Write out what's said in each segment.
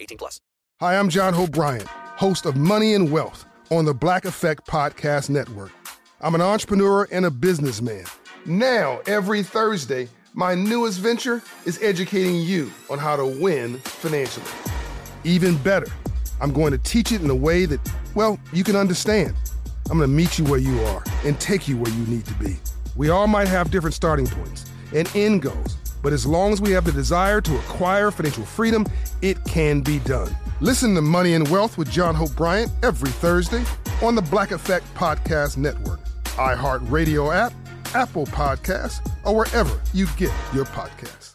18 plus. Hi, I'm John Hope Bryant, host of Money and Wealth on the Black Effect Podcast Network. I'm an entrepreneur and a businessman. Now, every Thursday, my newest venture is educating you on how to win financially. Even better, I'm going to teach it in a way that, well, you can understand. I'm going to meet you where you are and take you where you need to be. We all might have different starting points and end goals, but as long as we have the desire to acquire financial freedom, it can be done. Listen to Money and Wealth with John Hope Bryant every Thursday on the Black Effect Podcast Network, iHeartRadio app, Apple Podcasts, or wherever you get your podcasts.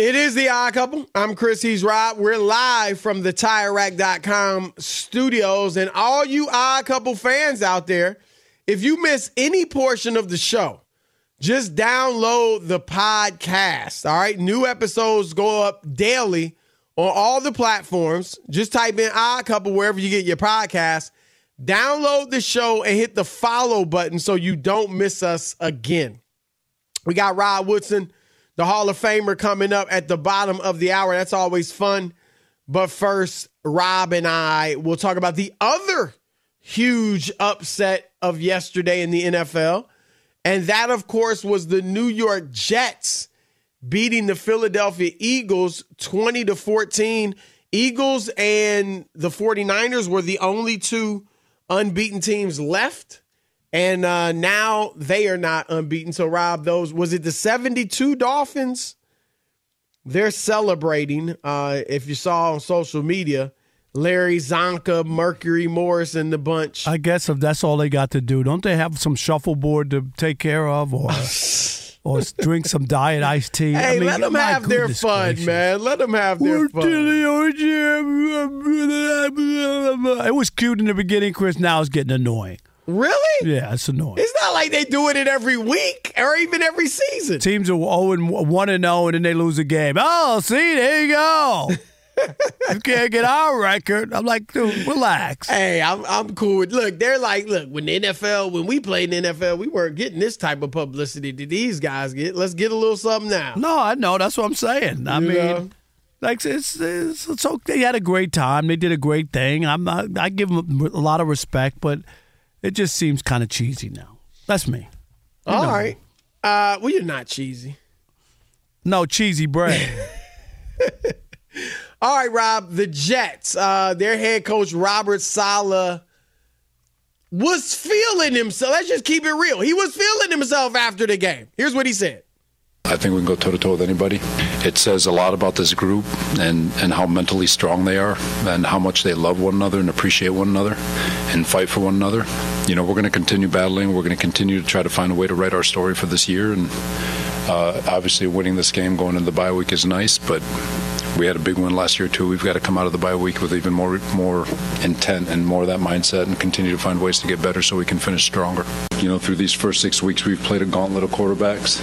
It is the odd couple. I'm Chris. He's Rob. We're live from the TireRack.com studios. And all you odd couple fans out there, if you miss any portion of the show, just download the podcast. All right. New episodes go up daily on all the platforms. Just type in odd couple wherever you get your podcast. Download the show and hit the follow button so you don't miss us again. We got Rod Woodson the Hall of Famer coming up at the bottom of the hour. That's always fun. But first, Rob and I will talk about the other huge upset of yesterday in the NFL. And that, of course, was the New York Jets beating the Philadelphia Eagles 20 to 14. Eagles and the 49ers were the only two unbeaten teams left and uh, now they are not unbeaten. So, Rob, those was it the 72 Dolphins? They're celebrating. Uh, if you saw on social media, Larry Csonka, Mercury Morris, and the bunch. I guess if that's all they got to do, don't they have some shuffleboard to take care of, or or drink some diet iced tea? Hey, I mean, let them have their fun, gracious. man. Let them have their fun. It was cute in the beginning, Chris. Now it's getting annoying. Really? Yeah, it's annoying. It's not like they doing it in every week or even every season. Teams are 0 and 1 and 0 and then they lose a game. Oh, see, there you go. you can't get our record. I'm like, dude, relax. Hey, I'm I'm cool with look, they're like, look, when the NFL, when we played in the NFL, we weren't getting this type of publicity that these guys get. Let's get a little something now. No, I know. That's what I'm saying. I You mean, know? like it's, it's it's okay. They had a great time. They did a great thing. I'm I give them a lot of respect, but it just seems kind of cheesy now. That's me. You All know. right. Uh well you're not cheesy. No cheesy bread. All right, Rob, the Jets, uh, their head coach Robert Saleh was feeling himself. Let's just keep it real. He was feeling himself after the game. Here's what he said. I think we can go toe to toe with anybody. It says a lot about this group and, and how mentally strong they are and how much they love one another and appreciate one another and fight for one another. You know, we're going to continue battling. We're going to continue to try to find a way to write our story for this year. And uh, obviously, winning this game going into the bye week is nice, but we had a big win last year too. We've got to come out of the bye week with even more more intent and more of that mindset, and continue to find ways to get better so we can finish stronger. You know, through these first six weeks, we've played a gauntlet of quarterbacks.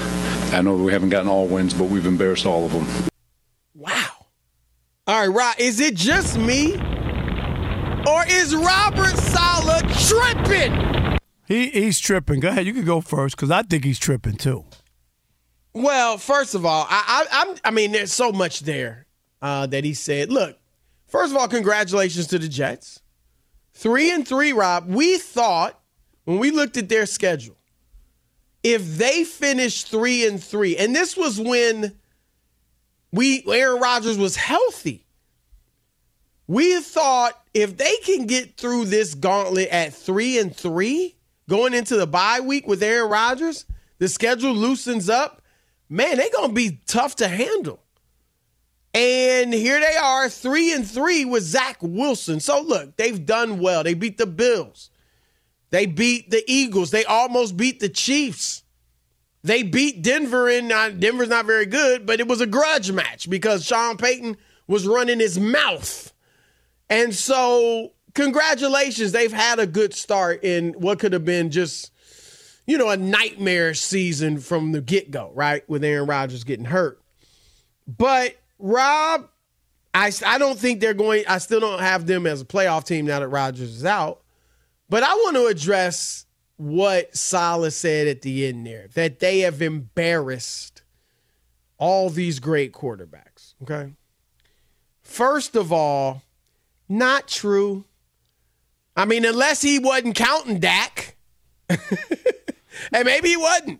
I know we haven't gotten all wins, but we've embarrassed all of them. Wow. All right, Rob, is it just me? Or is Robert Saleh tripping? he he's tripping. Go ahead. You can go first because I think he's tripping too. Well, first of all, I, I I'm I mean, there's so much there. Uh, that he said, look, first of all, congratulations to the Jets. Three and three, Rob. We thought when we looked at their schedule, if they finished three and three, and this was when we Aaron Rodgers was healthy. We thought if they can get through this gauntlet at three and three, going into the bye week with Aaron Rodgers, the schedule loosens up. Man, they're gonna be tough to handle. And here they are, three and three with Zach Wilson. So look, they've done well. They beat the Bills. They beat the Eagles. They almost beat the Chiefs. They beat Denver, and uh, Denver's not very good, but it was a grudge match because Sean Payton was running his mouth. And so, congratulations. They've had a good start in what could have been just, you know, a nightmare season from the get go, right? With Aaron Rodgers getting hurt. But, Rob, I, I don't think they're going, I still don't have them as a playoff team now that Rodgers is out. But I want to address what Saleh said at the end there that they have embarrassed all these great quarterbacks. Okay. First of all, not true. I mean, unless he wasn't counting Dak, and maybe he wasn't.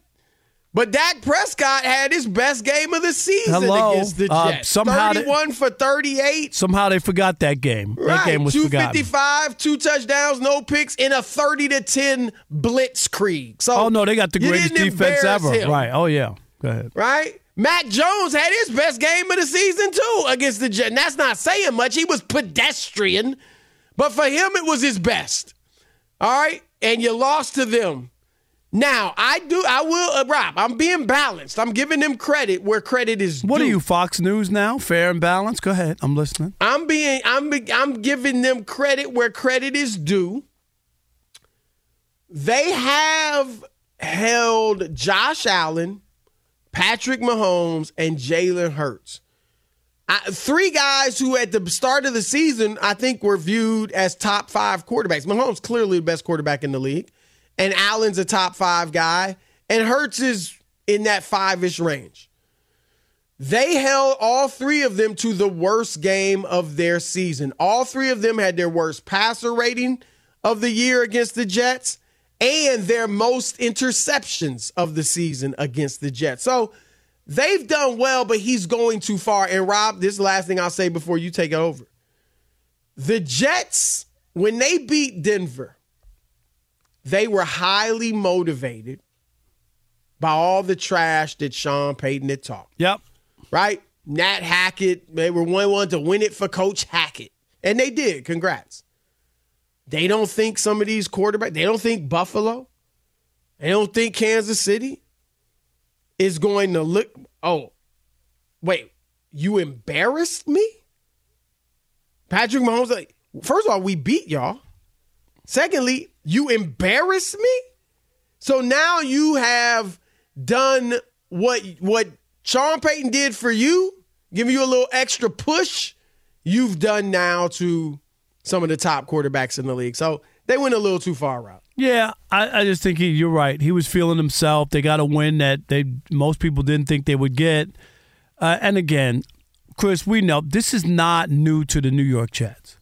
But Dak Prescott had his best game of the season Hello. against the Uh, Jets. somehow they- 31 for 38. Somehow they forgot that game. That game was forgotten. 255, two touchdowns, no picks in a 30 to 10 blitzkrieg. So Oh no, they got the greatest defense ever. him, Right. Oh yeah. Go ahead. Right? Mac Jones had his best game of the season too against the Jets. And that's not saying much. He was pedestrian, but for him it was his best. All right? And you lost to them. Now, I do I will uh, Rob, I'm being balanced. I'm giving them credit where credit is due. What due. are you, Fox News now? Fair and balanced. Go ahead. I'm listening. I'm being I'm I'm giving them credit where credit is due. They have held Josh Allen, Patrick Mahomes, and Jalen Hurts. I, three guys who at the start of the season I think were viewed as top five quarterbacks. Mahomes clearly the best quarterback in the league, and Allen's a top five guy, and Hurts is in that five ish range. They held all three of them to the worst game of their season. All three of them had their worst passer rating of the year against the Jets and their most interceptions of the season against the Jets. So they've done well, but he's going too far. And Rob, this last thing I'll say before you take it over. The Jets, when they beat Denver, they were highly motivated by all the trash that Sean Payton had talked Yep. right? Nat Hackett, they were one one to win it for Coach Hackett. And they did. Congrats. They don't think some of these quarterbacks, they don't think Buffalo, they don't think Kansas City is going to look. Oh, wait, you embarrassed me? Patrick Mahomes, like, first of all, we beat y'all. Secondly, you embarrass me? So now you have done what what Sean Payton did for you, giving you a little extra push. You've done now to some of the top quarterbacks in the league. So they went a little too far out. Yeah, I, I just think he, you're right. He was feeling himself. They got a win that they most people didn't think they would get. Uh, and again, Chris, we know this is not new to the New York Jets.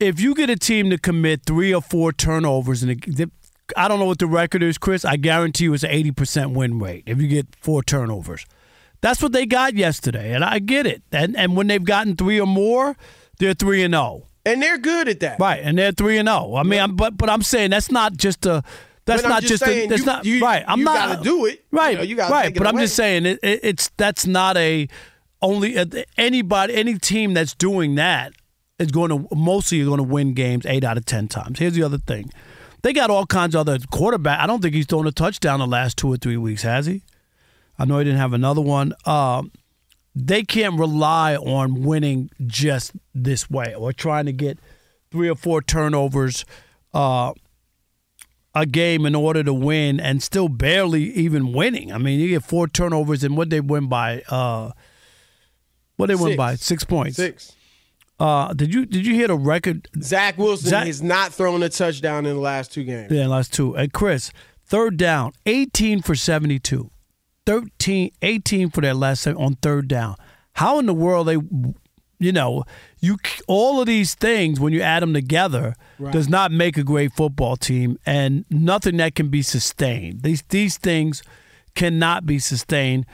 If you get a team to commit three or four turnovers, and I don't know what the record is, Chris, I guarantee you it's an 80% win rate if you get four turnovers. That's what they got yesterday, and I get it. And and when they've gotten three or more, they're three and zero. And they're good at that. Right, and they're three and zero. I mean, I'm, but but I'm saying that's not just a. That's not just saying, a. That's you- not you- right. I'm you not gotta do it. Right, You know, you gotta right. but I'm away. just saying it, it, it's that's not a only uh, anybody any team that's doing that is going to mostly going to win games eight out of ten times. Here's the other thing: they got all kinds of other quarterback. I don't think he's thrown a touchdown the last two or three weeks, has he? I know he didn't have another one. Um, they can't rely on winning just this way or trying to get three or four turnovers uh, a game in order to win and still barely even winning. I mean, you get four turnovers and what they win by uh, what they win by six points. Six. Uh, did you did you hear the record? Zach Wilson Zach- has not thrown a touchdown in the last two games. Yeah, last two. And Chris, third down, 18 for 72. 13, 18 for that last on third down. How in the world they, you know, you all of these things when you add them together right. does not make a great football team, and nothing that can be sustained. These these things cannot be sustained.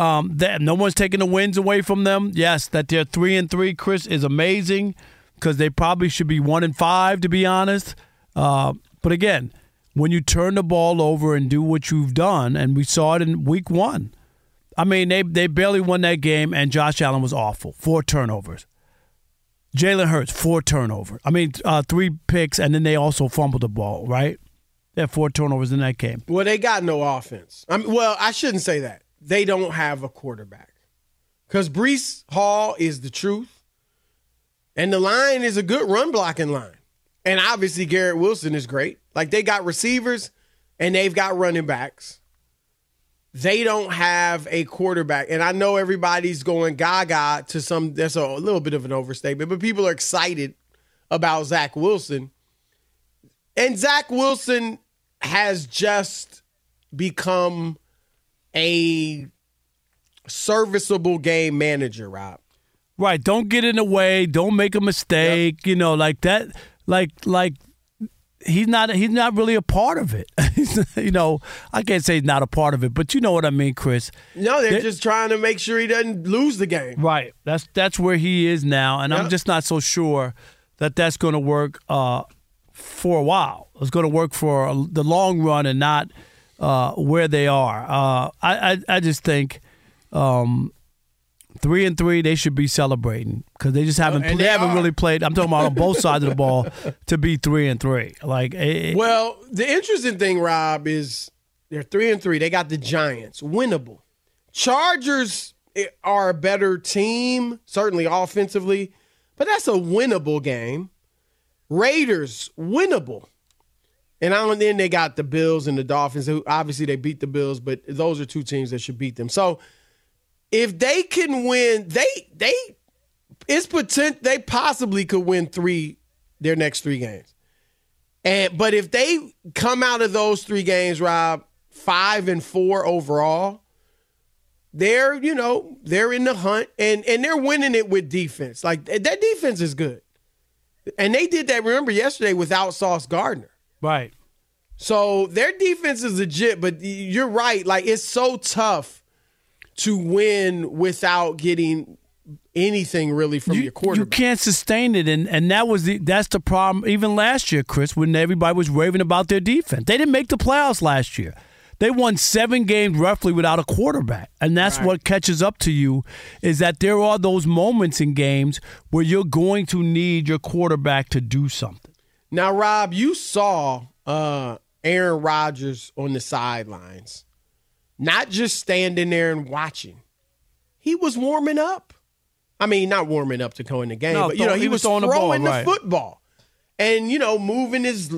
Um, that no one's taking the wins away from them. Yes, that they're three and three, Chris, is amazing because they probably should be one and five, to be honest. Uh, but again, when you turn the ball over and do what you've done, and we saw it in week one. I mean, they they barely won that game, and Josh Allen was awful. Four turnovers. Jalen Hurts, four turnovers. I mean, uh, three picks, and then they also fumbled the ball, right? They had four turnovers in that game. Well, they got no offense. I mean, well, I shouldn't say that. They don't have a quarterback. Because Breece Hall is the truth. And the line is a good run blocking line. And obviously, Garrett Wilson is great. Like, they got receivers and they've got running backs they don't have a quarterback. And I know everybody's going gaga to some, that's a little bit of an overstatement, but people are excited about Zach Wilson. And Zach Wilson has just become a serviceable game manager, Rob. Right. Don't get in the way. Don't make a mistake. Yep. You know, like that. Like like he's not he's not really a part of it. you know, I can't say he's not a part of it, but you know what I mean, Chris. No, they're, they're just trying to make sure he doesn't lose the game. Right. That's that's where he is now, and yep. I'm just not so sure that that's going to work uh, for a while. It's going to work for the long run and not uh, where they are. Uh, I, I, I just think. Um, three and three, they should be celebrating because they just haven't they, they, haven't really played. I'm talking about on both sides of the ball to be three and three. Like, it, well, the interesting thing, Rob, is they're three and three. They got the Giants, winnable. Chargers eh, are a better team, certainly offensively, but that's a winnable game. Raiders, winnable. And then they got the Bills and the Dolphins. Obviously they beat the Bills, but those are two teams that should beat them. So if they can win, they they it's potent they possibly could win three their next three games. And but if they come out of those three games, Rob, five and four overall, they're, you know, they're in the hunt and and they're winning it with defense. Like that defense is good. And they did that, remember, yesterday without Sauce Gardner. Right. So their defense is legit, but you're right. Like it's so tough to win without getting anything really from you, your quarterback. You can't sustain it, and and that was the that's the problem. Even last year, Chris, when everybody was raving about their defense, they didn't make the playoffs last year. They won seven games roughly without a quarterback, and that's right. what catches up to you. Is that there are those moments in games where you're going to need your quarterback to do something. Now, Rob, you saw uh, Aaron Rodgers on the sidelines not just standing there and watching. He was warming up. I mean, not warming up to go in the game, no, but you know, he, he was, was, throwing, the, ball, the right. football and you know, moving his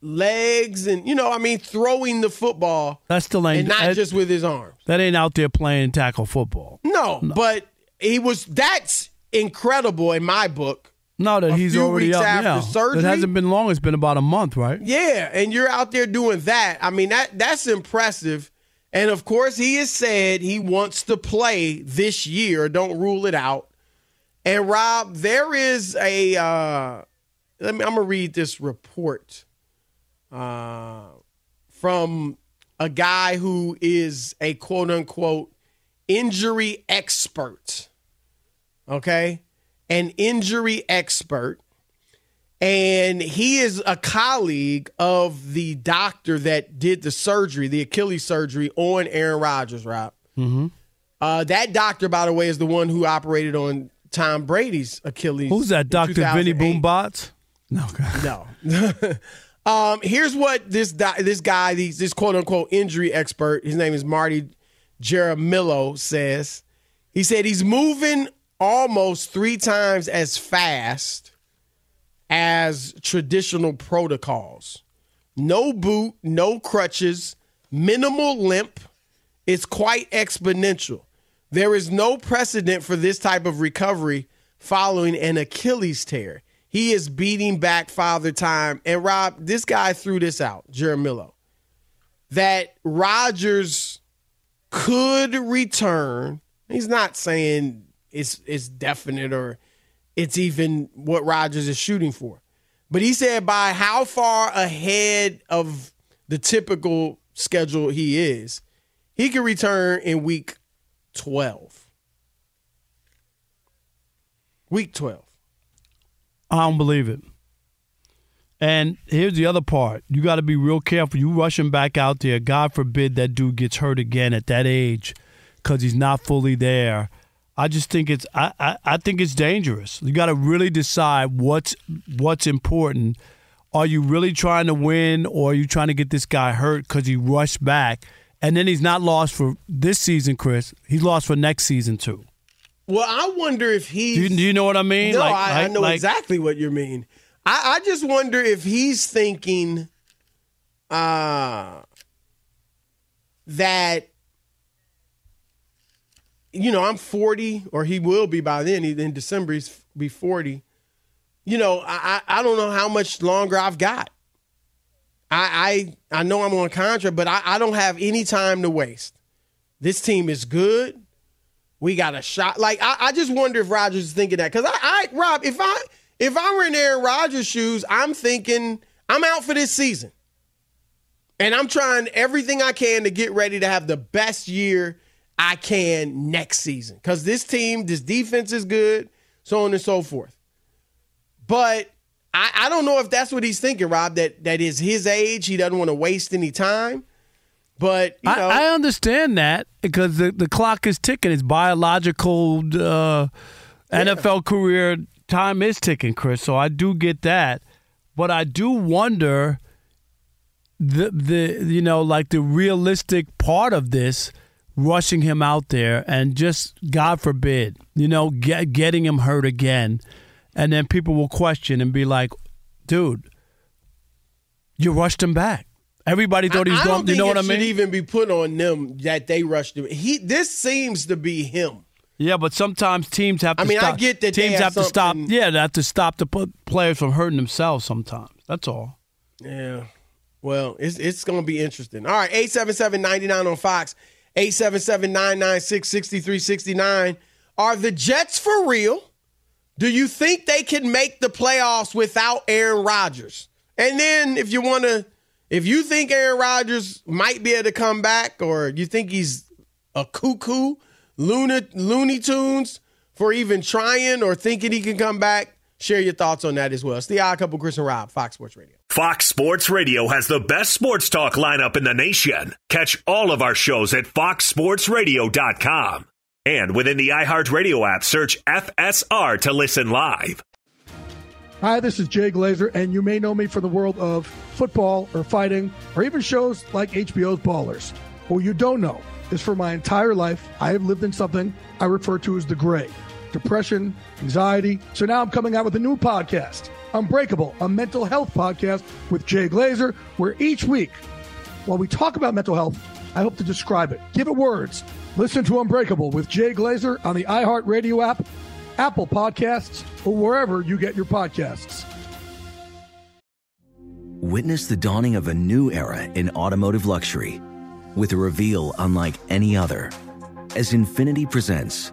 legs and you know, I mean, throwing the football. That's still ain't and not that, just with his arms. That ain't out there playing tackle football. No, no, but he was. That's incredible in my book. No, that he's already up. After yeah. surgery. It hasn't been long. It's been about a month, right? Yeah, and you're out there doing that. I mean, that that's impressive. And of course, he has said he wants to play this year. Don't rule it out. And Rob, there is a. Uh, let me. I'm gonna read this report uh, from a guy who is a quote unquote injury expert. Okay, an injury expert and he is a colleague of the doctor that did the surgery, the Achilles surgery on Aaron Rodgers, Rob. Mm-hmm. Uh, that doctor, by the way, is the one who operated on Tom Brady's Achilles. Who's that, Doctor Vinny Boombots? No, no. um, here's what this this guy, this, this quote unquote injury expert, his name is Marty Jaramillo, says. He said he's moving almost three times as fast as traditional protocols. No boot, no crutches, minimal limp. It's quite exponential. There is no precedent for this type of recovery following an Achilles tear. He is beating back father time. And Rob, this guy threw this out, Jaramillo, that Rodgers could return. He's not saying it's it's definite or it's even what Rodgers is shooting for. But he said by how far ahead of the typical schedule he is, he could return in week 12. Week 12. I don't believe it. And here's the other part. You got to be real careful. You rush him back out there. God forbid that dude gets hurt again at that age because he's not fully there. I just think it's I, I, I think it's dangerous. You got to really decide what's what's important. Are you really trying to win, or are you trying to get this guy hurt because he rushed back, and then he's not lost for this season, Chris? He's lost for next season too. Well, I wonder if he. Do you, do you know what I mean? No, Like- I, I know like- exactly what you mean. I, I just wonder if he's thinking uh, that, you know, I'm 40, or he will be by then. He- In December, he's be 40. You know, I, I I don't know how much longer I've got. I I, I know I'm on contract, but I, I don't have any time to waste. This team is good. We got a shot. Like I, I just wonder if Rodgers is thinking that because I, I, Rob, if I if I were in Aaron Rodgers' shoes, I'm thinking I'm out for this season, and I'm trying everything I can to get ready to have the best year I can next season because this team, this defense is good, so on and so forth. But I, I don't know if that's what he's thinking, Rob. That that is his age. He doesn't want to waste any time. But you know, I, I understand that because the, the clock is ticking. It's biological uh, NFL career time is ticking, Chris. So I do get that, but I do wonder the the you know like the realistic part of this rushing him out there and just God forbid you know get, getting him hurt again, and then people will question and be like, dude, you rushed him back. Everybody thought he was going. You know what I mean? Should even be put on them that they rushed him. He this seems to be him. Yeah, but sometimes teams have to I mean, I get that they teams have have, to stop. Yeah, they have to stop the players from hurting themselves sometimes. That's all. Yeah. Well, it's it's going to be interesting. All right, 877-99 on Fox. 877-996-6369. Are the Jets for real? Do you think they can make the playoffs without Aaron Rodgers? And then if you want to if you think Aaron Rodgers might be able to come back or you think he's a cuckoo, Looney, Looney Tunes for even trying or thinking he can come back, share your thoughts on that as well. It's the Odd Couple, Chris and Rob, Fox Sports Radio. Fox Sports Radio has the best sports talk lineup in the nation. Catch all of our shows at foxsportsradio.com. And within the iHeartRadio app, search FSR to listen live. Hi, this is Jay Glazer, and you may know me from the world of football or fighting or even shows like HBO's Ballers. What you don't know is for my entire life, I have lived in something I refer to as the gray depression, anxiety. So now I'm coming out with a new podcast, Unbreakable, a mental health podcast with Jay Glazer, where each week, while we talk about mental health, I hope to describe it, give it words. Listen to Unbreakable with Jay Glazer on the iHeartRadio app, Apple Podcasts, or wherever you get your podcasts. Witness the dawning of a new era in automotive luxury with a reveal unlike any other as Infiniti presents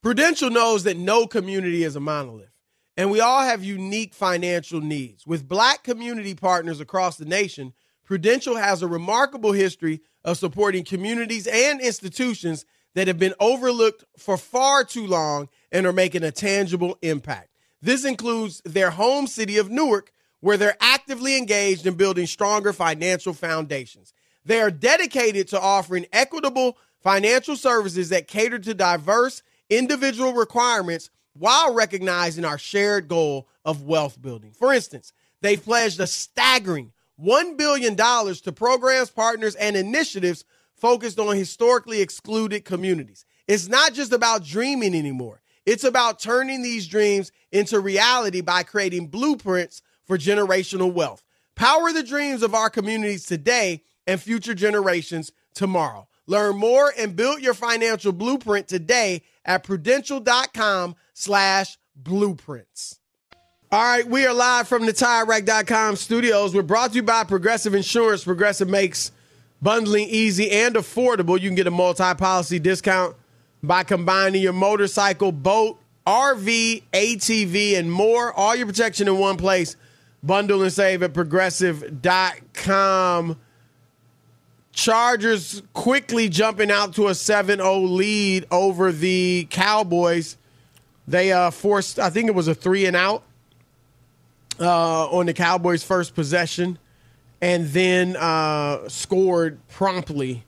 Prudential knows that no community is a monolith, and we all have unique financial needs. With black community partners across the nation, Prudential has a remarkable history of supporting communities and institutions that have been overlooked for far too long and are making a tangible impact. This includes their home city of Newark, where they're actively engaged in building stronger financial foundations. They are dedicated to offering equitable financial services that cater to diverse individual requirements while recognizing our shared goal of wealth building. For instance, they've pledged a staggering $1 billion to programs, partners, and initiatives focused on historically excluded communities. It's not just about dreaming anymore. It's about turning these dreams into reality by creating blueprints for generational wealth. Power the dreams of our communities today and future generations tomorrow. Learn more and build your financial blueprint today at prudential.com slash blueprints. All right, we are live from the TireRack.com studios. We're brought to you by Progressive Insurance. Progressive makes bundling easy and affordable. You can get a multi-policy discount by combining your motorcycle, boat, RV, ATV, and more. All your protection in one place. Bundle and save at progressive.com. Chargers quickly jumping out to a 7 0 lead over the Cowboys. They uh, forced, I think it was a three and out uh, on the Cowboys' first possession, and then uh, scored promptly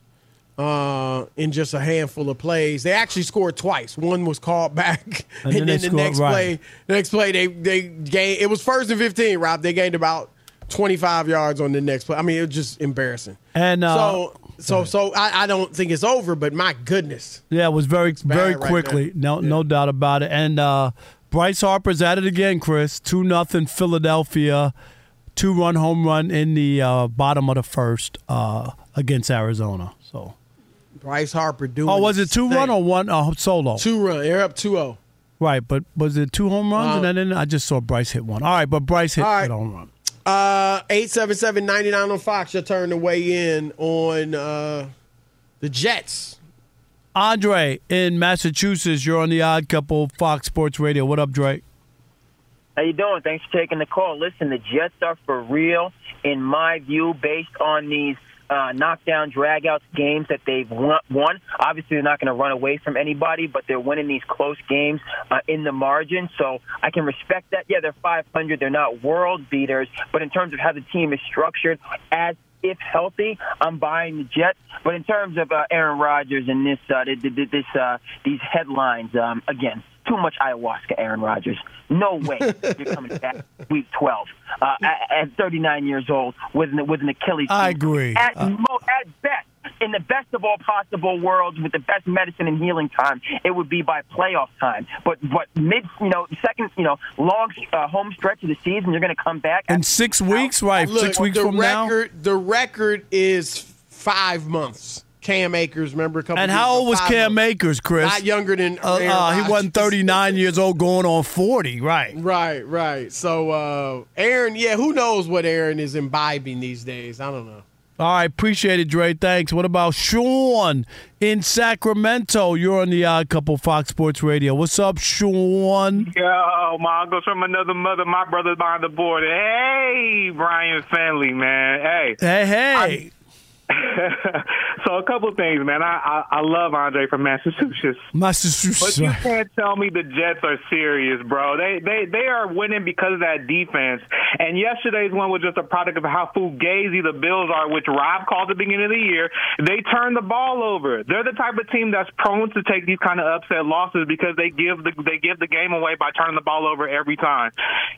uh, in just a handful of plays. They actually scored twice. One was called back, and, And then then, the next right. play, the next play they they gained. It was first and fifteen. Rob, they gained about twenty five yards on the next play. I mean, it was just embarrassing. And uh, so so so I, I don't think it's over, but my goodness, Yeah, it was very very right quickly. there. no no doubt about it. And uh, Bryce Harper's at it again, Chris. Two nothing Philadelphia. Two run home run in the uh, bottom of the first uh, against Arizona. So Bryce Harper doing. oh, was it two thing. run or one uh, solo? two run? They're up 2-0. Right, but was it two home runs? Uh, and then I just saw Bryce hit one. All right, but Bryce hit right. hit home run. Uh, 877-99 on Fox. Your turn to weigh in on uh, the Jets. Andre in Massachusetts, you're on the Odd Couple Fox Sports Radio. What up, Drake? How you doing? Thanks for taking the call. Listen, the Jets are for real, in my view, based on these uh, knockdown, dragouts games that they've won. Obviously, they're not going to run away from anybody, but they're winning these close games uh, in the margin. So I can respect that. Yeah, they're 500. They're not world beaters, but in terms of how the team is structured, as if healthy, I'm buying the Jets. But in terms of uh, Aaron Rodgers and this, uh, th- th- th- this, uh, these headlines, um, again, too much ayahuasca, Aaron Rodgers. No way you're coming back week 12 uh, at, at 39 years old with an, with an Achilles. I agree. At, Uh, mo- at best, in the best of all possible worlds, with the best medicine and healing time, it would be by playoff time. But but mid, you know, second, you know, long uh, home stretch of the season, you're going to come back. In six weeks, right? Look, six weeks the from now. record, The record is five months. Cam Akers, remember a couple And how ago, old was five Cam months. Akers, Chris? Not younger than Uh, Aaron uh, he wasn't 39 years old, going on 40. Right. Right, right. So uh, Aaron, yeah, who knows what Aaron is imbibing these days? I don't know. All right, appreciate it, Dre. Thanks. What about Sean in Sacramento? You're on the Odd Couple Fox Sports Radio. What's up, Sean? Yo, my uncle's from another mother. My brother's behind the board. Hey, Brian Finley, man. Hey. Hey, hey. so a couple things, man. I, I I love Andre from Massachusetts. Massachusetts. But you can't tell me the Jets are serious, bro. They they they are winning because of that defense. And yesterday's one was just a product of how fugazi the Bills are, which Rob called at the beginning of the year. They turn the ball over. They're the type of team that's prone to take these kind of upset losses because they give the they give the game away by turning the ball over every time.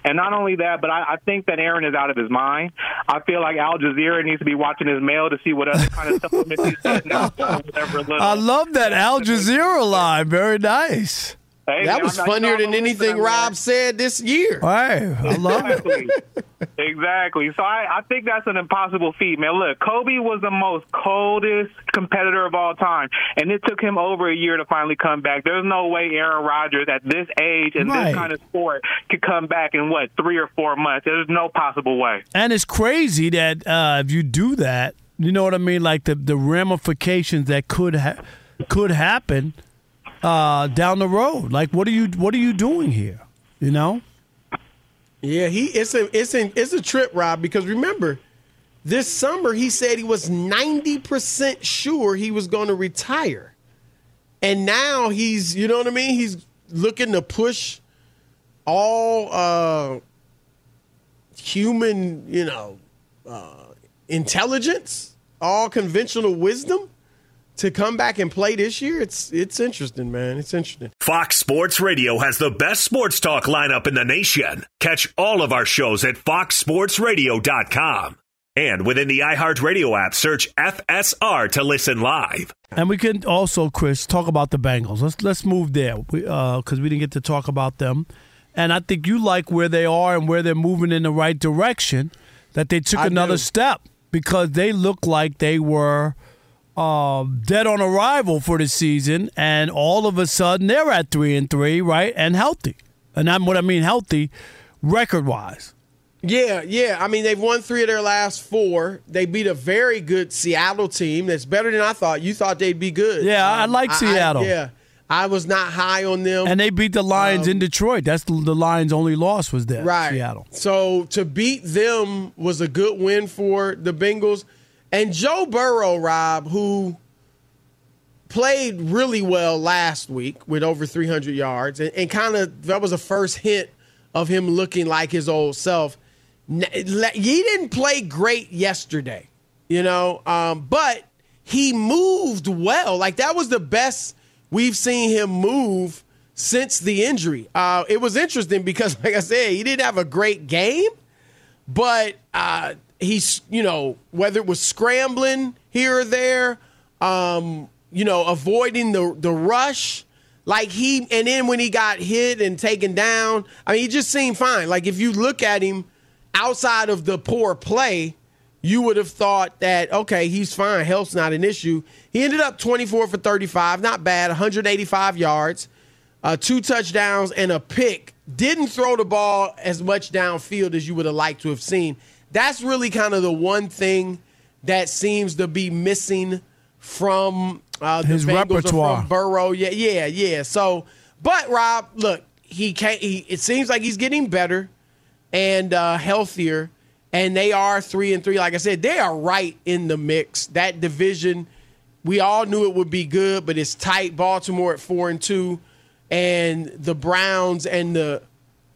And not only that, but I, I think that Aaron is out of his mind. I feel like Al Jazeera needs to be watching his mail to see what other kind of supplements he's getting out. Whatever little. I love that Al Jazeera line. Very nice. Hey, that I'm was not- you know, funnier than anything. Rob said this year. Hey, I love it. Exactly. exactly. So I, I think that's an impossible feat, man. Look, Kobe was the most coldest competitor of all time, and it took him over a year to finally come back. There's no way Aaron Rodgers at this age and Right. this kind of sport could come back in what three or four months. There's no possible way. And it's crazy that uh, if you do that, you know what I mean, like the the ramifications that could ha- could happen uh, down the road. Like, what are you what are you doing here? You know? Yeah, he it's a it's a it's a trip, Rob, because remember, this summer he said he was 90% sure he was going to retire. And now he's, you know what I mean? He's looking to push all uh human, you know, uh intelligence, all conventional wisdom to come back and play this year. It's it's interesting, man. It's interesting. Fox Sports Radio has the best sports talk lineup in the nation. Catch all of our shows at foxsportsradio.com. And within the iHeartRadio app, search FSR to listen live. And we can also, Chris, talk about the Bengals. Let's let's move there because uh, we didn't get to talk about them. And I think you like where they are and where they're moving in the right direction. That they took I another do. step because they look like they were uh, dead on arrival for the season, and all of a sudden they're at three and three, right, and healthy. And I'm what I mean healthy, record wise. Yeah, yeah. I mean, they've won three of their last four. They beat a very good Seattle team that's better than I thought. You thought they'd be good. Yeah, I like Seattle. yeah, I was not high on them. And they beat the Lions in Detroit. That's the, the Lions' only loss was there. Um, right. Seattle. So to beat them was a good win for the Bengals. And Joe Burrow, Rob, who played really well last week with over 300 yards, and, and kind of that was a first hint of him looking like his old self. He didn't play great yesterday, you know, um, but he moved well. Like that was the best we've seen him move since the injury. Uh, it was interesting because, like I said, he didn't have a great game, but uh, he's you know whether it was scrambling here or there, um, you know, avoiding the the rush. Like he, and then when he got hit and taken down, I mean, he just seemed fine. Like if you look at him outside of the poor play, you would have thought that okay, he's fine. Health's not an issue. He ended up 24 for 35, not bad, 185 yards, uh, two touchdowns and a pick. Didn't throw the ball as much downfield as you would have liked to have seen. That's really kind of the one thing that seems to be missing from uh, the His Bengals repertoire. from Burrow. Yeah, yeah, yeah. So, but Rob, look, he can't. He, it seems like he's getting better and uh, healthier, and they are three and three. Like I said, they are right in the mix. That division, we all knew it would be good, but it's tight. Baltimore at four and two, and the Browns and the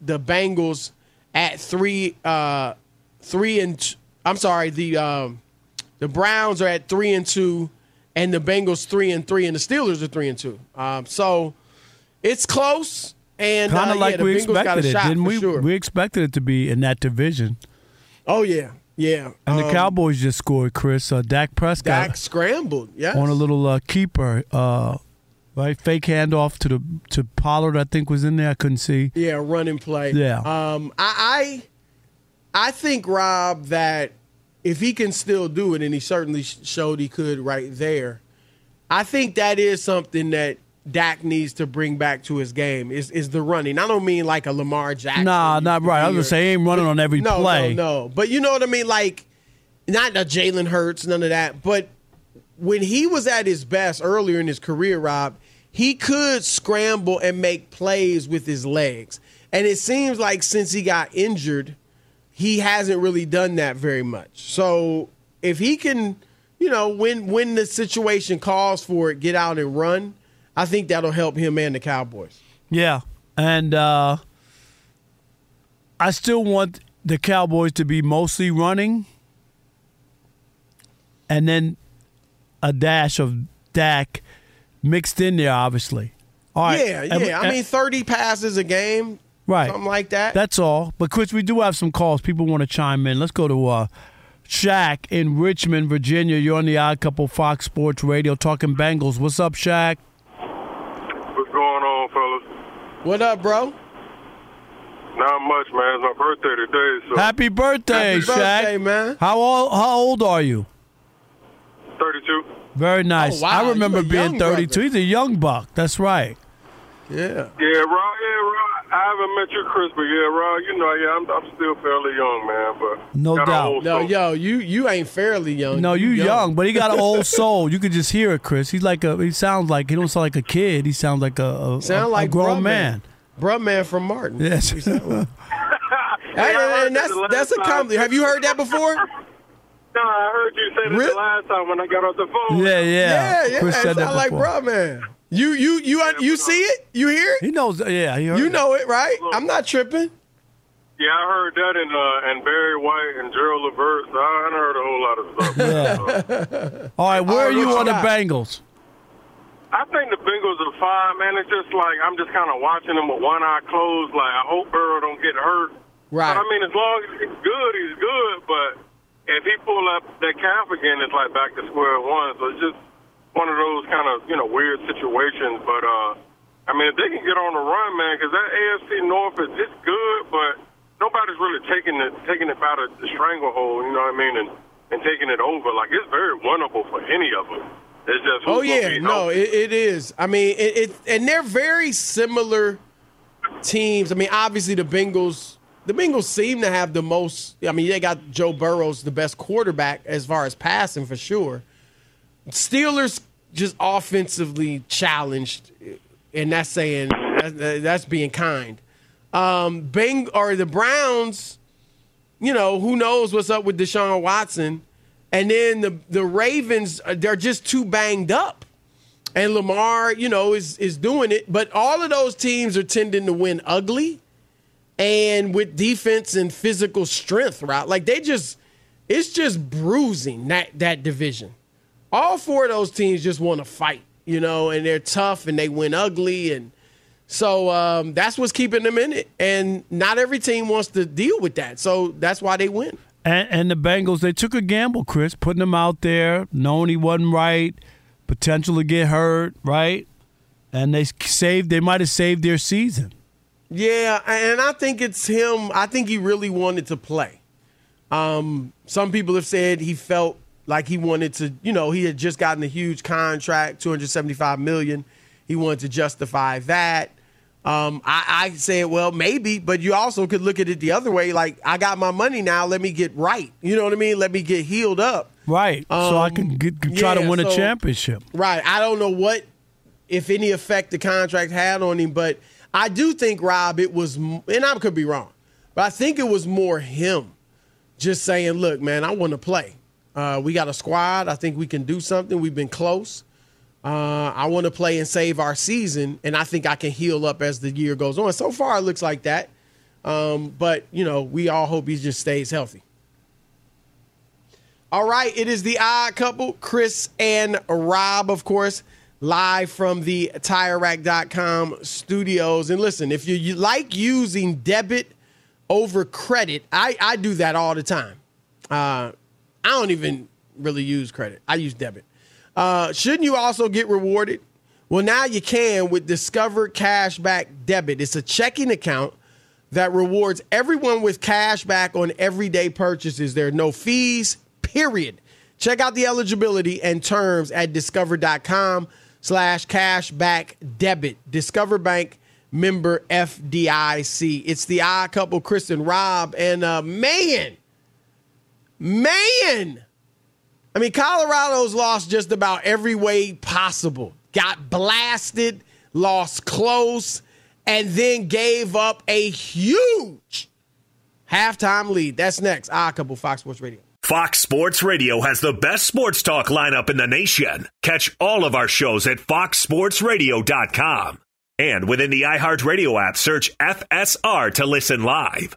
the Bengals at three uh, three and t- I'm sorry the um, the Browns are at three and two, and the Bengals three and three, and the Steelers are three and two. Um, so it's close. And Kind of uh, like yeah, we Bengals expected it, didn't we? Sure. We expected it to be in that division. Oh yeah, yeah. And the Um, Cowboys just scored, Chris. Uh, Dak Prescott Dak scrambled. Yes. on a little uh, keeper, uh, right? Fake handoff to the to Pollard. I think was in there. I couldn't see. Yeah, run and play. Yeah. Um, I, I, I think Rob that if he can still do it, and he certainly showed he could right there. I think that is something that Dak needs to bring back to his game is is the running. I don't mean like a Lamar Jackson. Nah, not right. I was gonna say he ain't running on every no, play. No, no, but you know what I mean. Like not a Jalen Hurts, none of that. But when he was at his best earlier in his career, Rob, he could scramble and make plays with his legs. And it seems like since he got injured, he hasn't really done that very much. So if he can, you know, when when the situation calls for it, get out and run, I think that'll help him and the Cowboys. Yeah, and uh, I still want the Cowboys to be mostly running, and then a dash of Dak mixed in there, obviously. All right. yeah, and- yeah. I mean, thirty passes a game, right, something like that. That's all. But Chris, we do have some calls. People want to chime in. Let's go to uh, Shaq in Richmond, Virginia. You're on the Odd Couple Fox Sports Radio talking Bengals. What's up, Shaq? What's going on, fellas? What up, bro? Not much, man. It's my birthday today, so Happy birthday, Happy Shaq. birthday, man. How old, how old are you? 32. Very nice. Oh, wow, I remember you a being young 32. brother. He's a young buck. That's right. Yeah. Yeah, Rod. Yeah, Rod. I haven't met you, Chris, but yeah, Rod. You know, yeah, I'm, I'm still fairly young, man. But No doubt. No, soul. yo, you you ain't fairly young. No, you young, but he got an old soul. You could just hear it, Chris. He's like a. He sounds like he don't sound like a kid. He sounds like a, a, Sound a- a like grown bruh man. Bruh man from Martin. Yes. Hey, Yeah, and that's that's a compliment. Have you heard that before? No, I heard you say this Really? the last time when I got off the phone. yeah, yeah. Yeah, yeah. Chris said that sound like before. man. You you you un- you see it? You hear it? He knows. Yeah, he heard You it. know it, right? I'm not tripping. Yeah, I heard that in uh, and Barry White and Gerald Levert. So I hadn't heard a whole lot of stuff. Yeah. All right, where All are you on you the? Bengals? I think the Bengals are fine, man. It's just like I'm just kind of watching them with one eye closed. Like I hope Burrow don't get hurt. Right. But I mean, as long as he's good, he's good. But if he pull up that calf again, it's like back to square one. So it's just one of those kind of you know weird situations. But uh, I mean, if they can get on the run, man, because that AFC North is it's good, but nobody's really taking it taking it out of the stranglehold. You know what I mean? And and taking it over. Like it's very winnable for any of them. It's just Oh yeah, no, it, it is. I mean, it, it and they're very similar teams. I mean, obviously the Bengals, the Bengals seem to have the most. I mean, they got Joe Burrow's the best quarterback as far as passing for sure. Steelers just offensively challenged, and that's saying that's, being kind. Um, Beng or the Browns, you know, who knows what's up with Deshaun Watson. And then the the Ravens, uh, they're just too banged up. And Lamar, you know, is is doing it. But all of those teams are tending to win ugly and with defense and physical strength, right? Like they just it's just bruising that that division. All four of those teams just want to fight, you know, and they're tough and they win ugly and so um, that's what's keeping them in it. And not every team wants to deal with that. So that's why they win. And, and the Bengals, they took a gamble, Chris, putting him out there, knowing he wasn't right, potential to get hurt, right? And they saved. They might have saved their season. Yeah, and I think it's him. I think he really wanted to play. Um, some people have said he felt like he wanted to, you know, he had just gotten a huge contract, 275 million. He wanted to justify that. Um, I, I said, well, maybe, but you also could look at it the other way. Like, I got my money now. Let me get right. You know what I mean? Let me get healed up. Right. so I Um, can get, try yeah, to win a championship. Right. I don't know what, if any effect the contract had on him, but I do think, Rob, it was, and I could be wrong, but I think it was more him just saying, look, man, I want to play. Uh, we got a squad. I think we can do something. We've been close. Uh, I want to play and save our season, and I think I can heal up as the year goes on. So far, it looks like that. Um, but, you know, we all hope he just stays healthy. All right, it is the odd couple, Chris and Rob, of course, live from the TireRack.com studios. And listen, if you, you like using debit over credit, I, I do that all the time. Uh, I don't even really use credit, I use debit. Uh, shouldn't you also get rewarded? Well, now you can with Discover Cashback Debit. It's a checking account that rewards everyone with cash back on everyday purchases. There are no fees, period. Check out the eligibility and terms at discover.com slash cashback debit. Discover Bank member FDIC. It's the odd couple, and Rob. And uh, man, man, I mean, Colorado's lost just about every way possible. Got blasted, lost close, and then gave up a huge halftime lead. That's next. Ah, couple Fox Sports Radio. Fox Sports Radio has the best sports talk lineup in the nation. Catch all of our shows at foxsportsradio.com. And within the iHeartRadio app, search FSR to listen live.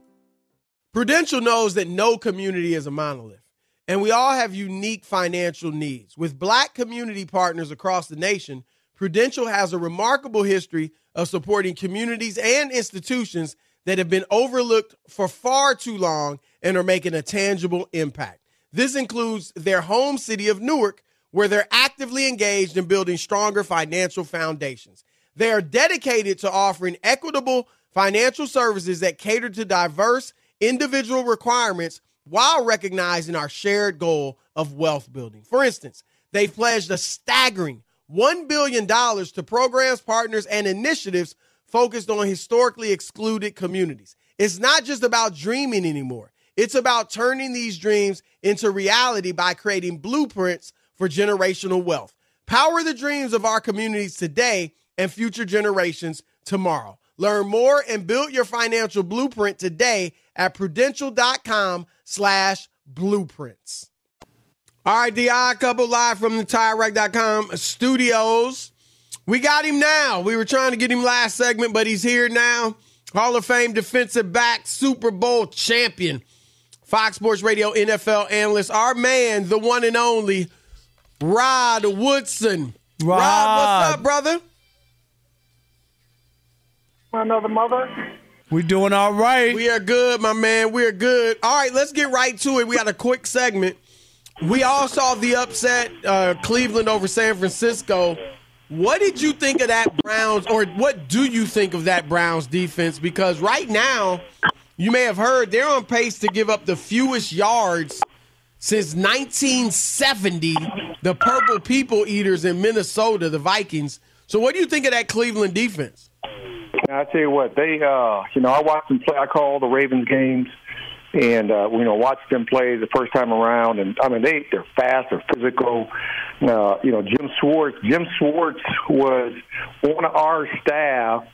Prudential knows that no community is a monolith, and we all have unique financial needs. With black community partners across the nation, Prudential has a remarkable history of supporting communities and institutions that have been overlooked for far too long and are making a tangible impact. This includes their home city of Newark, where they're actively engaged in building stronger financial foundations. They are dedicated to offering equitable financial services that cater to diverse individual requirements while recognizing our shared goal of wealth building. For instance, they pledged a staggering $1 billion to programs, partners, and initiatives focused on historically excluded communities. It's not just about dreaming anymore, it's about turning these dreams into reality by creating blueprints for generational wealth. Power the dreams of our communities today and future generations tomorrow. Learn more and build your financial blueprint today at prudential.com slash blueprints. All right, the odd couple live from the TireRack.com studios. We got him now. We were trying to get him last segment, but he's here now. Hall of Fame defensive back, Super Bowl champion, Fox Sports Radio NFL analyst, our man, the one and only Rod Woodson. Rod, Rod what's up, brother? Another mother. We're doing all right. We are good, my man. We are good. All right, let's get right to it. We got a quick segment. We all saw the upset, uh, Cleveland over San Francisco. What did you think of that Browns, or what do you think of that Browns defense? Because right now, you may have heard they're on pace to give up the fewest yards since 1970. The Purple People Eaters in Minnesota, the Vikings. So, what do you think of that Cleveland defense? I tell you what, they, uh, you know, I watched them play. I call the Ravens games, and uh, you know, watched them play the first time around. And I mean, they they're fast, they're physical. Uh, you know, Jim Schwartz. Jim Schwartz was of our staff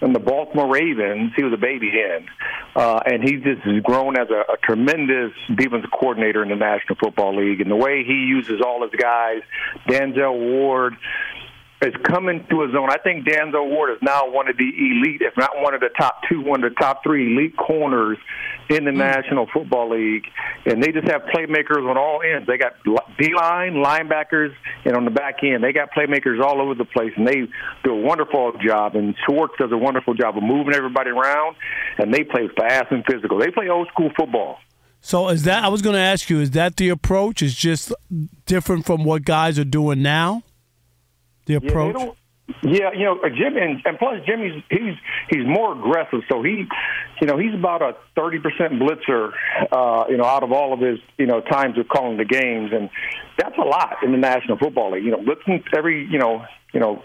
in the Baltimore Ravens. He was a baby hen, uh, and he just has grown as a, a tremendous defensive coordinator in the National Football League. And the way he uses all his guys, Denzel Ward is coming to his own. I think Denzel Ward is now one of the elite, if not one of the top two, one of the top three elite corners in the mm. National Football League. And they just have playmakers on all ends. They got D line, linebackers, and on the back end, they got playmakers all over the place. And they do a wonderful job. And Schwartz does a wonderful job of moving everybody around. And they play fast and physical. They play old school football. So is that? I was going to ask you. Is that the approach? Is just different from what guys are doing now? The approach. Yeah, yeah, you know, Jimmy, and, and plus Jimmy's he's he's more aggressive. So he, you know, he's about a thirty percent blitzer. Uh, you know, out of all of his you know times of calling the games, and that's a lot in the National Football League. You know, blitzing every you know you know.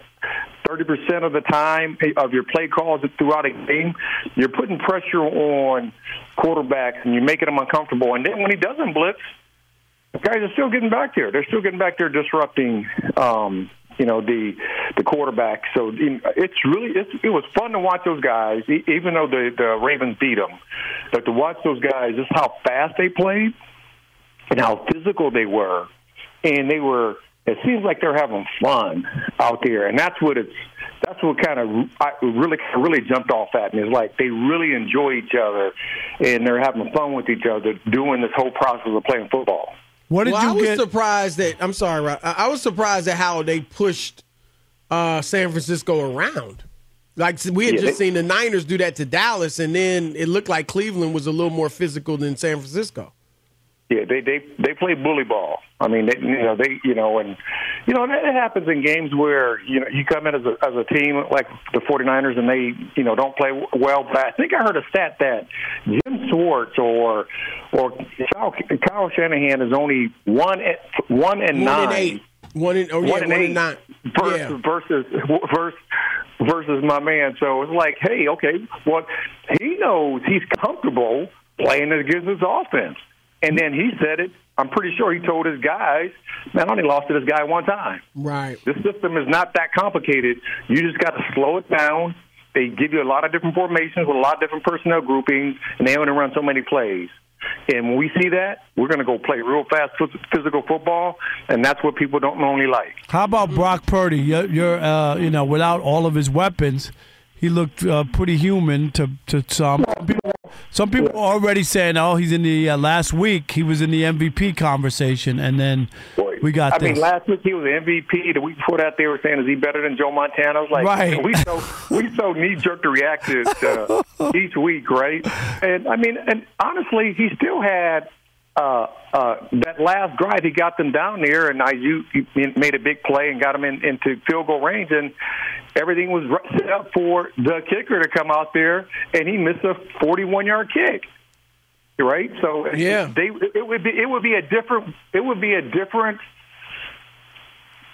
30% of the time of your play calls throughout a game, you're putting pressure on quarterbacks and you're making them uncomfortable. And then when he doesn't blitz, the guys are still getting back there. They're still getting back there disrupting um, you know the the quarterback. So it's really it's, it was fun to watch those guys, even though the the Ravens beat them. But to watch those guys, just how fast they played and how physical they were, and they were. It seems like they're having fun out there, and that's what it's. That's what kind of I really really jumped off at me. Is like they really enjoy each other, and they're having fun with each other doing this whole process of playing football. What did well, you I was get? surprised that I'm sorry, I was surprised at how they pushed uh, San Francisco around. Like we had Yeah, just they- seen the Niners do that to Dallas, and then it looked like Cleveland was a little more physical than San Francisco. Yeah, they they they play bully ball. I mean, they, you know, they you know, and you know, it happens in games where you know you come in as a as a team like the 49ers and they you know don't play well. But I think I heard a stat that Jim Schwartz or or Kyle, Kyle Shanahan is only one at, one and One nine. and eight. One and oh yeah, one one and and, eight nine. versus, Yeah. versus versus versus my man. So it's like, hey, okay, well, he knows he's comfortable playing against his offense, and then he said it. I'm pretty sure he told his guys, man, I only lost to this guy one time. Right. This system is not that complicated. You just got to slow it down. They give you a lot of different formations with a lot of different personnel groupings, and they only run so many plays. And when we see that, we're going to go play real fast physical football, and that's what people don't normally like. How about Brock Purdy? You're, you're uh, you know, without all of his weapons, he looked uh, pretty human to to some. Some people, people are already saying, "Oh, he's in the uh, last week. He was in the MVP conversation," and then we got I this. mean, last week he was MVP. The week before that, they were saying, "Is he better than Joe Montana?" I was like, Right. we so we so knee jerk to react to uh, each week, right? And I mean, and honestly, he still had uh, uh, that last drive. He got them down there, and I you he made a big play and got them in, into field goal range, and everything was set up for the kicker to come out there, and he missed a forty-one yard kick right? So Yeah. they it would be it would be a different it would be a different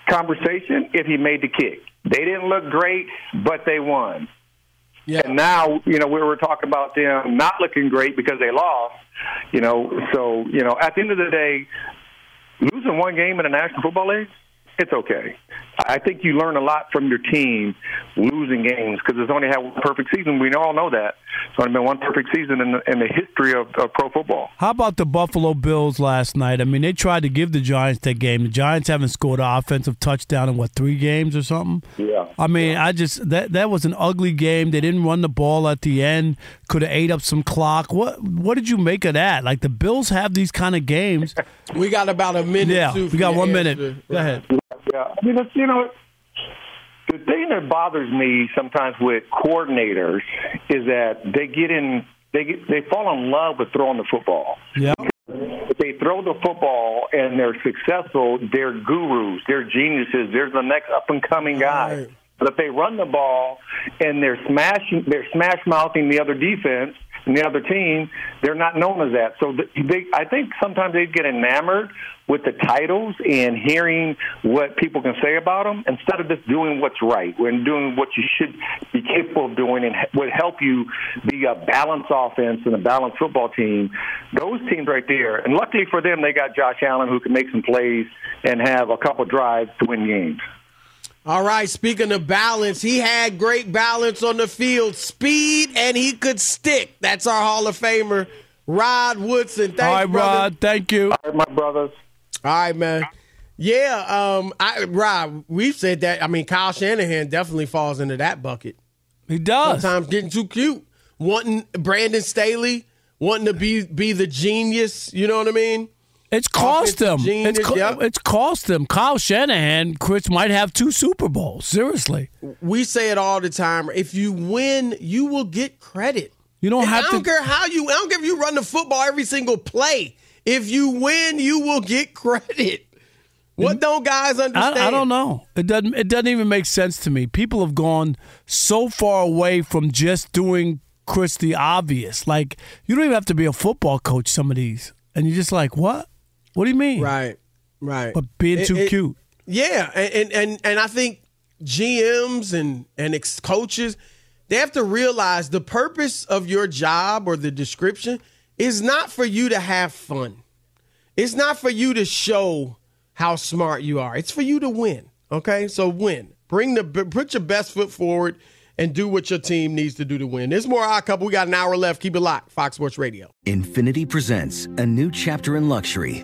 conversation if he made the kick. They didn't look great, but they won. Yeah. And now, you know, we were talking about them not looking great because they lost. You know, so you know, at the end of the day, losing one game in the National Football League, it's okay. I think you learn a lot from your team losing games because it's only had one perfect season. We all know that. It's only been one perfect season in the, in the history of, of pro football. How about the Buffalo Bills last night? I mean, they tried to give the Giants that game. The Giants haven't scored an offensive touchdown in what three games or something. Yeah. I mean, I just that that was an ugly game. They didn't run the ball at the end. Could have ate up some clock. What what did you make of that? Like the Bills have these kind of games. We got about a minute. Yeah, we got one answer. minute. Go ahead. Yeah, I mean, it's, you know, the thing that bothers me sometimes with coordinators is that they get in, they get, they fall in love with throwing the football. Yeah. If they throw the football and they're successful, they're gurus, they're geniuses, they're the next up and coming guy. But if they run the ball and they're smashing, they're smash mouthing the other defense and the other team, they're not known as that. So th- they, I think sometimes they get enamored with the titles and hearing what people can say about them instead of just doing what's right and doing what you should be capable of doing and would help you be a balanced offense and a balanced football team. Those teams right there, and luckily for them, they got Josh Allen who can make some plays and have a couple drives to win games. All right, speaking of balance, he had great balance on the field, speed, and he could stick. That's our Hall of Famer, Rod Woodson. Thanks, All right, brother. Rod. Thank you. All right, my brothers. All right, man. Yeah, um, I Rob, we've said that. I mean, Kyle Shanahan definitely falls into that bucket. He does. Sometimes getting too cute, wanting Brandon Staley, wanting to be be the genius. You know what I mean? It's cost them. It's, co- yep. it's cost them. Kyle Shanahan, Chris, might have two Super Bowls. Seriously. We say it all the time. If you win, you will get credit. You don't And have I don't to. care how you. I don't care if you run the football every single play. If you win, you will get credit. What don't guys understand? I, I don't know. It doesn't. It doesn't even make sense to me. People have gone so far away from just doing Chris the obvious. Like you don't even have to be a football coach. Some of these, and you're just like, what? What do you mean? Right, right. But being It- too it- cute. Yeah, and and and, and I think GMs and and ex- coaches they have to realize the purpose of your job or the description is not for you to have fun. It's not for you to show how smart you are. It's for you to win. Okay, so win. Bring the put your best foot forward and do what your team needs to do to win. There's more odd couple. We got an hour left. Keep it locked. Fox Sports Radio. Infiniti presents a new chapter in luxury,